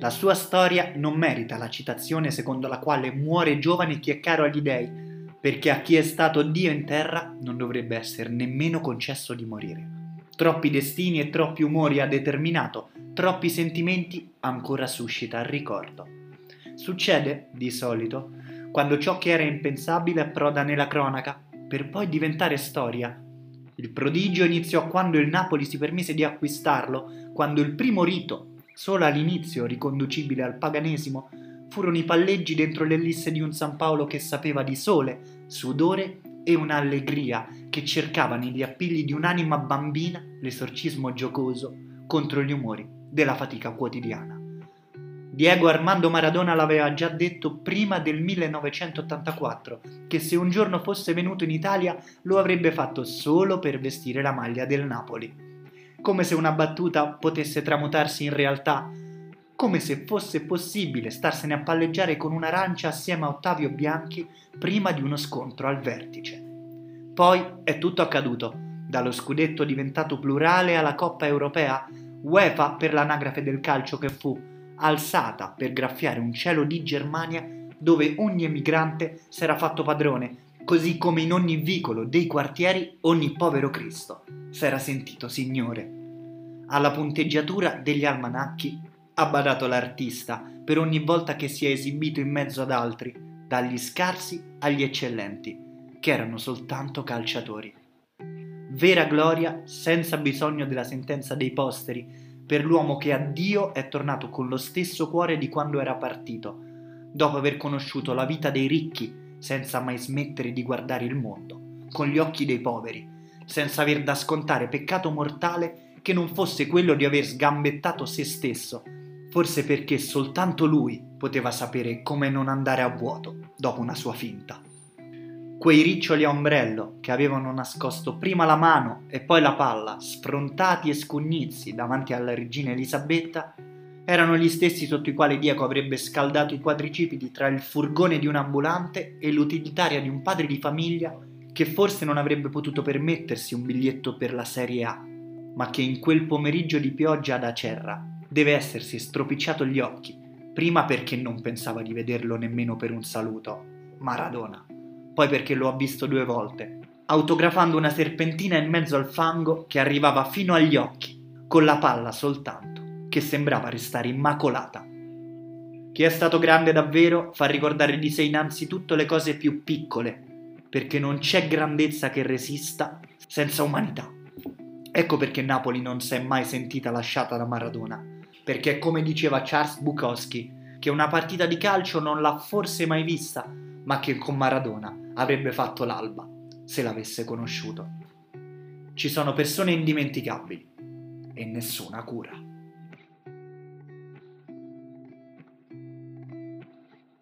La sua storia non merita la citazione secondo la quale muore giovane chi è caro agli dei, perché a chi è stato Dio in terra non dovrebbe essere nemmeno concesso di morire. Troppi destini e troppi umori ha determinato, troppi sentimenti ancora suscita il ricordo. Succede, di solito, quando ciò che era impensabile approda nella cronaca, per poi diventare storia. Il prodigio iniziò quando il Napoli si permise di acquistarlo, quando il primo rito, solo all'inizio riconducibile al paganesimo, furono i palleggi dentro le lisse di un San Paolo che sapeva di sole, sudore e un'allegria che cercava negli appigli di un'anima bambina l'esorcismo giocoso contro gli umori della fatica quotidiana. Diego Armando Maradona l'aveva già detto prima del 1984, che se un giorno fosse venuto in Italia lo avrebbe fatto solo per vestire la maglia del Napoli. Come se una battuta potesse tramutarsi in realtà, come se fosse possibile starsene a palleggiare con un'arancia assieme a Ottavio Bianchi prima di uno scontro al vertice. Poi è tutto accaduto, dallo scudetto diventato plurale alla Coppa Europea, UEFA per l'anagrafe del calcio che fu, alzata per graffiare un cielo di Germania dove ogni emigrante s'era fatto padrone, così come in ogni vicolo dei quartieri ogni povero Cristo s'era sentito signore. Alla punteggiatura degli almanacchi ha badato l'artista per ogni volta che si è esibito in mezzo ad altri, dagli scarsi agli eccellenti, che erano soltanto calciatori. Vera gloria senza bisogno della sentenza dei posteri, per l'uomo che a Dio è tornato con lo stesso cuore di quando era partito, dopo aver conosciuto la vita dei ricchi senza mai smettere di guardare il mondo, con gli occhi dei poveri, senza aver da scontare peccato mortale che non fosse quello di aver sgambettato se stesso, forse perché soltanto lui poteva sapere come non andare a vuoto dopo una sua finta. Quei riccioli a ombrello che avevano nascosto prima la mano e poi la palla, sfrontati e scugnizi davanti alla regina Elisabetta, erano gli stessi sotto i quali Diego avrebbe scaldato i quadricipiti tra il furgone di un ambulante e l'utilitaria di un padre di famiglia che forse non avrebbe potuto permettersi un biglietto per la Serie A, ma che in quel pomeriggio di pioggia ad Acerra deve essersi stropicciato gli occhi, prima perché non pensava di vederlo nemmeno per un saluto. Maradona poi perché lo ha visto due volte, autografando una serpentina in mezzo al fango che arrivava fino agli occhi, con la palla soltanto, che sembrava restare immacolata. Chi è stato grande davvero fa ricordare di sé innanzitutto le cose più piccole, perché non c'è grandezza che resista senza umanità. Ecco perché Napoli non si è mai sentita lasciata da Maradona, perché come diceva Charles Bukowski, che una partita di calcio non l'ha forse mai vista, ma che con Maradona avrebbe fatto l'alba se l'avesse conosciuto. Ci sono persone indimenticabili e nessuna cura.